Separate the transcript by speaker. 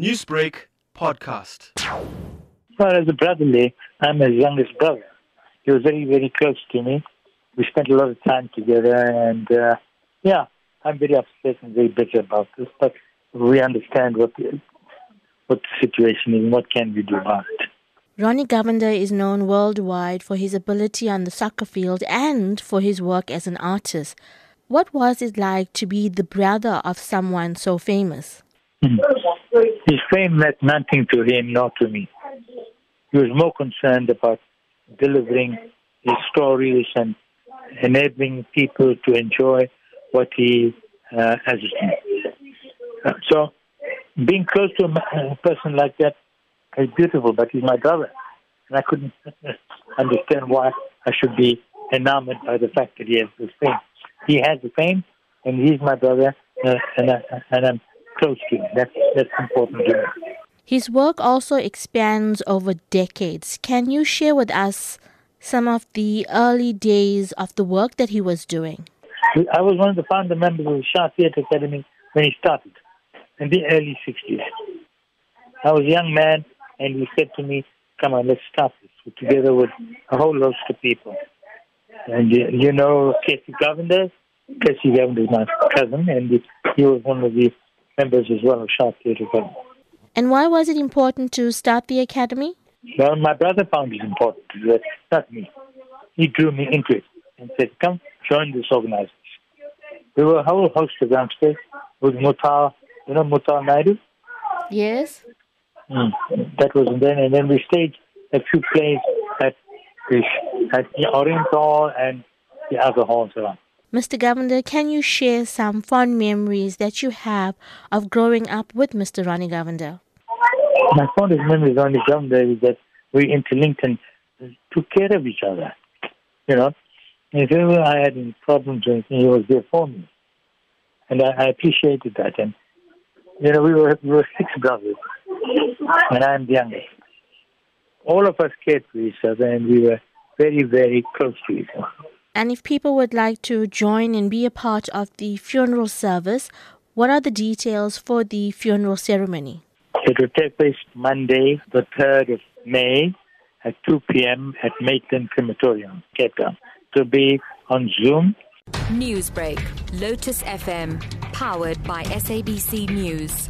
Speaker 1: Newsbreak podcast.
Speaker 2: Well, as a brotherly, I'm his youngest brother. He was very, very close to me. We spent a lot of time together, and uh, yeah, I'm very upset and very bitter about this. But we understand what the, what the situation is and what can we do about it.
Speaker 3: Ronnie Govender is known worldwide for his ability on the soccer field and for his work as an artist. What was it like to be the brother of someone so famous?
Speaker 2: Hmm. His fame meant nothing to him, not to me. He was more concerned about delivering his stories and enabling people to enjoy what he uh, has. Uh, so, being close to a person like that is beautiful, but he's my brother. And I couldn't understand why I should be enamored by the fact that he has the fame. He has the fame, and he's my brother, uh, and, I, and I'm That's, that's important to me.
Speaker 3: His work also expands over decades. Can you share with us some of the early days of the work that he was doing?
Speaker 2: I was one of the founder members of the Shah Theatre Academy when he started in the early 60s. I was a young man, and he said to me, Come on, let's start this together with a whole host of people. And you, you know Kessie Govender? Kessie Govender is my cousin, and he, he was one of the members as well of Shah Theatre Academy.
Speaker 3: And why was it important to start the academy?
Speaker 2: Well, my brother found it important to do not me. He drew me into it and said, Come, join this organization. There were a whole host of youngsters with Muthal, you know, Muthal Naidoo?
Speaker 3: Yes.
Speaker 2: Mm. That was then, and then we staged a few plays at the, at the Orient Hall and the other halls around.
Speaker 3: Mr. Govender, can you share some fond memories that you have of growing up with Mr. Ronnie Govender?
Speaker 2: My fondest memories on Ronnie Govender is that we interlinked and took care of each other. You know, if ever I had any problems or anything, he was there for me. And I, I appreciated that. And, you know, we were, we were six brothers, and I'm the youngest. All of us cared for each other, and we were very, very close to each other.
Speaker 3: And if people would like to join and be a part of the funeral service, what are the details for the funeral ceremony?
Speaker 2: It will take place Monday, the 3rd of May at 2 p.m. at Maitland Crematorium, Cape Town. It will be on Zoom.
Speaker 4: Newsbreak, Lotus FM, powered by SABC News.